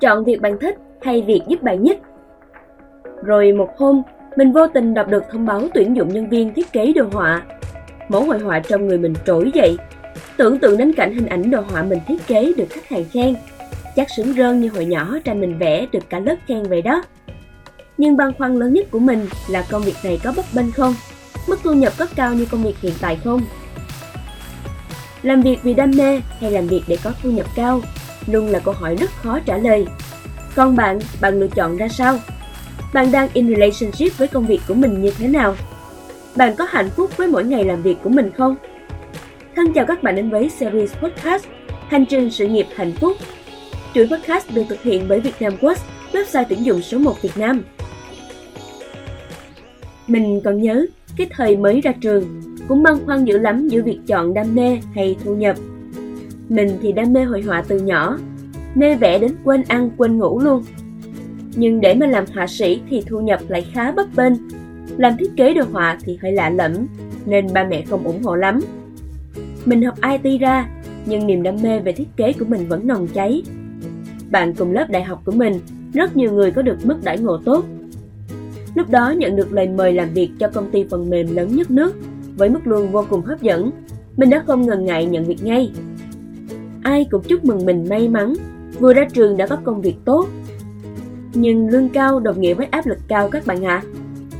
Chọn việc bạn thích hay việc giúp bạn nhất. Rồi một hôm, mình vô tình đọc được thông báo tuyển dụng nhân viên thiết kế đồ họa. Mẫu hội họa trong người mình trỗi dậy. Tưởng tượng đến cảnh hình ảnh đồ họa mình thiết kế được khách hàng khen. Chắc sướng rơn như hồi nhỏ tranh mình vẽ được cả lớp khen vậy đó. Nhưng băn khoăn lớn nhất của mình là công việc này có bấp bênh không? Mức thu nhập có cao như công việc hiện tại không? Làm việc vì đam mê hay làm việc để có thu nhập cao luôn là câu hỏi rất khó trả lời. Còn bạn, bạn lựa chọn ra sao? Bạn đang in relationship với công việc của mình như thế nào? Bạn có hạnh phúc với mỗi ngày làm việc của mình không? Thân chào các bạn đến với series podcast Hành trình sự nghiệp hạnh phúc. Chuỗi podcast được thực hiện bởi Vietnam Quest, website tuyển dụng số 1 Việt Nam. Mình còn nhớ cái thời mới ra trường cũng băn khoăn dữ lắm giữa việc chọn đam mê hay thu nhập. Mình thì đam mê hội họa từ nhỏ, mê vẽ đến quên ăn quên ngủ luôn. Nhưng để mà làm họa sĩ thì thu nhập lại khá bấp bênh. Làm thiết kế đồ họa thì hơi lạ lẫm, nên ba mẹ không ủng hộ lắm. Mình học IT ra, nhưng niềm đam mê về thiết kế của mình vẫn nồng cháy. Bạn cùng lớp đại học của mình, rất nhiều người có được mức đãi ngộ tốt. Lúc đó nhận được lời mời làm việc cho công ty phần mềm lớn nhất nước với mức lương vô cùng hấp dẫn, mình đã không ngần ngại nhận việc ngay. Ai cũng chúc mừng mình may mắn, vừa ra trường đã có công việc tốt. Nhưng lương cao đồng nghĩa với áp lực cao các bạn ạ. À.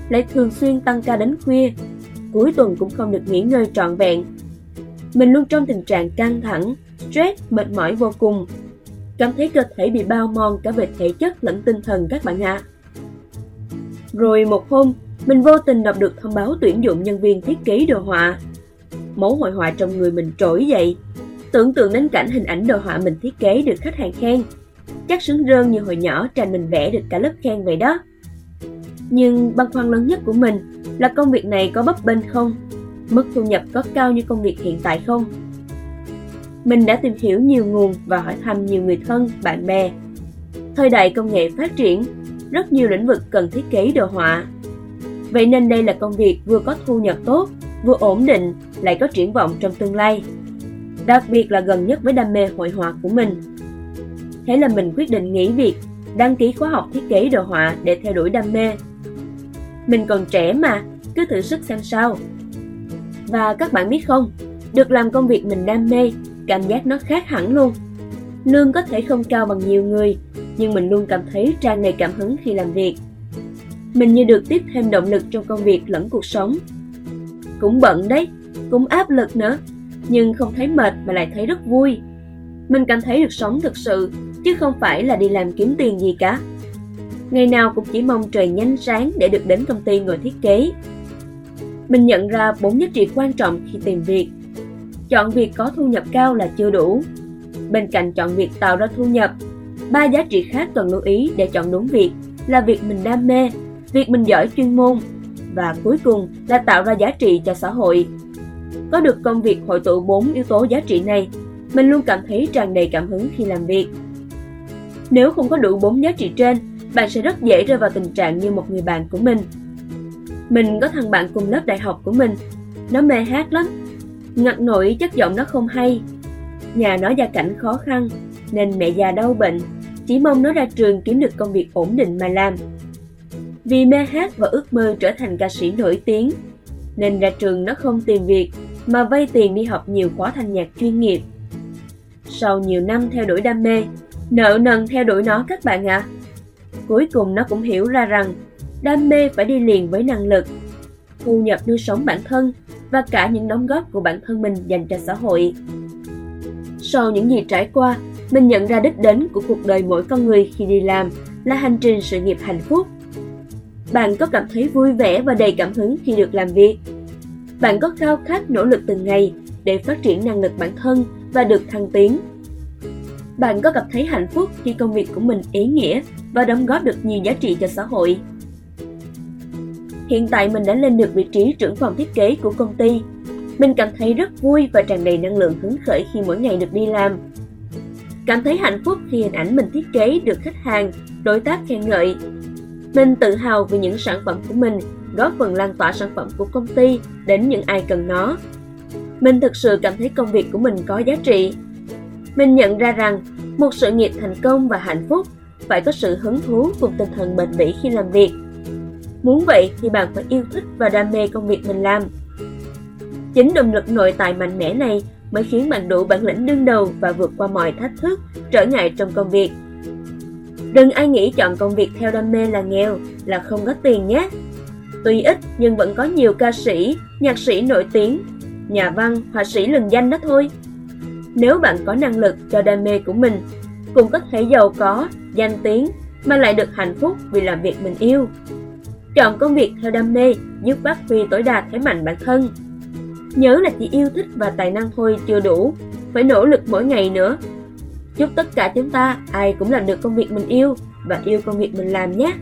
Lại thường xuyên tăng ca đến khuya, cuối tuần cũng không được nghỉ ngơi trọn vẹn. Mình luôn trong tình trạng căng thẳng, stress, mệt mỏi vô cùng. Cảm thấy cơ thể bị bao mòn cả về thể chất lẫn tinh thần các bạn ạ. À. Rồi một hôm, mình vô tình đọc được thông báo tuyển dụng nhân viên thiết kế đồ họa. Mẫu hội họa trong người mình trỗi dậy, tưởng tượng đến cảnh hình ảnh đồ họa mình thiết kế được khách hàng khen. Chắc sướng rơn như hồi nhỏ tranh mình vẽ được cả lớp khen vậy đó. Nhưng băn khoăn lớn nhất của mình là công việc này có bấp bênh không? Mức thu nhập có cao như công việc hiện tại không? Mình đã tìm hiểu nhiều nguồn và hỏi thăm nhiều người thân, bạn bè. Thời đại công nghệ phát triển, rất nhiều lĩnh vực cần thiết kế đồ họa Vậy nên đây là công việc vừa có thu nhập tốt, vừa ổn định, lại có triển vọng trong tương lai. Đặc biệt là gần nhất với đam mê hội họa của mình. Thế là mình quyết định nghỉ việc, đăng ký khóa học thiết kế đồ họa để theo đuổi đam mê. Mình còn trẻ mà, cứ thử sức xem sao. Và các bạn biết không, được làm công việc mình đam mê, cảm giác nó khác hẳn luôn. Lương có thể không cao bằng nhiều người, nhưng mình luôn cảm thấy tràn đầy cảm hứng khi làm việc. Mình như được tiếp thêm động lực trong công việc lẫn cuộc sống. Cũng bận đấy, cũng áp lực nữa, nhưng không thấy mệt mà lại thấy rất vui. Mình cảm thấy được sống thực sự, chứ không phải là đi làm kiếm tiền gì cả. Ngày nào cũng chỉ mong trời nhanh sáng để được đến công ty ngồi thiết kế. Mình nhận ra bốn giá trị quan trọng khi tìm việc. Chọn việc có thu nhập cao là chưa đủ. Bên cạnh chọn việc tạo ra thu nhập, ba giá trị khác cần lưu ý để chọn đúng việc là việc mình đam mê việc mình giỏi chuyên môn và cuối cùng là tạo ra giá trị cho xã hội. Có được công việc hội tụ bốn yếu tố giá trị này, mình luôn cảm thấy tràn đầy cảm hứng khi làm việc. Nếu không có đủ bốn giá trị trên, bạn sẽ rất dễ rơi vào tình trạng như một người bạn của mình. Mình có thằng bạn cùng lớp đại học của mình, nó mê hát lắm, ngặt nổi chất giọng nó không hay. Nhà nó gia cảnh khó khăn, nên mẹ già đau bệnh, chỉ mong nó ra trường kiếm được công việc ổn định mà làm. Vì mê hát và ước mơ trở thành ca sĩ nổi tiếng, nên ra trường nó không tìm việc mà vay tiền đi học nhiều khóa thanh nhạc chuyên nghiệp. Sau nhiều năm theo đuổi đam mê, nợ nần theo đuổi nó các bạn ạ. À. Cuối cùng nó cũng hiểu ra rằng đam mê phải đi liền với năng lực, thu nhập nuôi sống bản thân và cả những đóng góp của bản thân mình dành cho xã hội. Sau những gì trải qua, mình nhận ra đích đến của cuộc đời mỗi con người khi đi làm là hành trình sự nghiệp hạnh phúc bạn có cảm thấy vui vẻ và đầy cảm hứng khi được làm việc? Bạn có khao khát nỗ lực từng ngày để phát triển năng lực bản thân và được thăng tiến? Bạn có cảm thấy hạnh phúc khi công việc của mình ý nghĩa và đóng góp được nhiều giá trị cho xã hội? Hiện tại mình đã lên được vị trí trưởng phòng thiết kế của công ty. Mình cảm thấy rất vui và tràn đầy năng lượng hứng khởi khi mỗi ngày được đi làm. Cảm thấy hạnh phúc khi hình ảnh mình thiết kế được khách hàng, đối tác khen ngợi mình tự hào vì những sản phẩm của mình góp phần lan tỏa sản phẩm của công ty đến những ai cần nó. Mình thực sự cảm thấy công việc của mình có giá trị. Mình nhận ra rằng Một sự nghiệp thành công và hạnh phúc phải có sự hứng thú cùng tinh thần bền bỉ khi làm việc. Muốn vậy thì bạn phải yêu thích và đam mê công việc mình làm. Chính động lực nội tại mạnh mẽ này mới khiến bạn đủ bản lĩnh đương đầu và vượt qua mọi thách thức, trở ngại trong công việc. Đừng ai nghĩ chọn công việc theo đam mê là nghèo, là không có tiền nhé. Tuy ít nhưng vẫn có nhiều ca sĩ, nhạc sĩ nổi tiếng, nhà văn, họa sĩ lừng danh đó thôi. Nếu bạn có năng lực cho đam mê của mình, cũng có thể giàu có, danh tiếng mà lại được hạnh phúc vì làm việc mình yêu. Chọn công việc theo đam mê giúp phát huy tối đa thế mạnh bản thân. Nhớ là chỉ yêu thích và tài năng thôi chưa đủ, phải nỗ lực mỗi ngày nữa. Chúc tất cả chúng ta ai cũng làm được công việc mình yêu và yêu công việc mình làm nhé.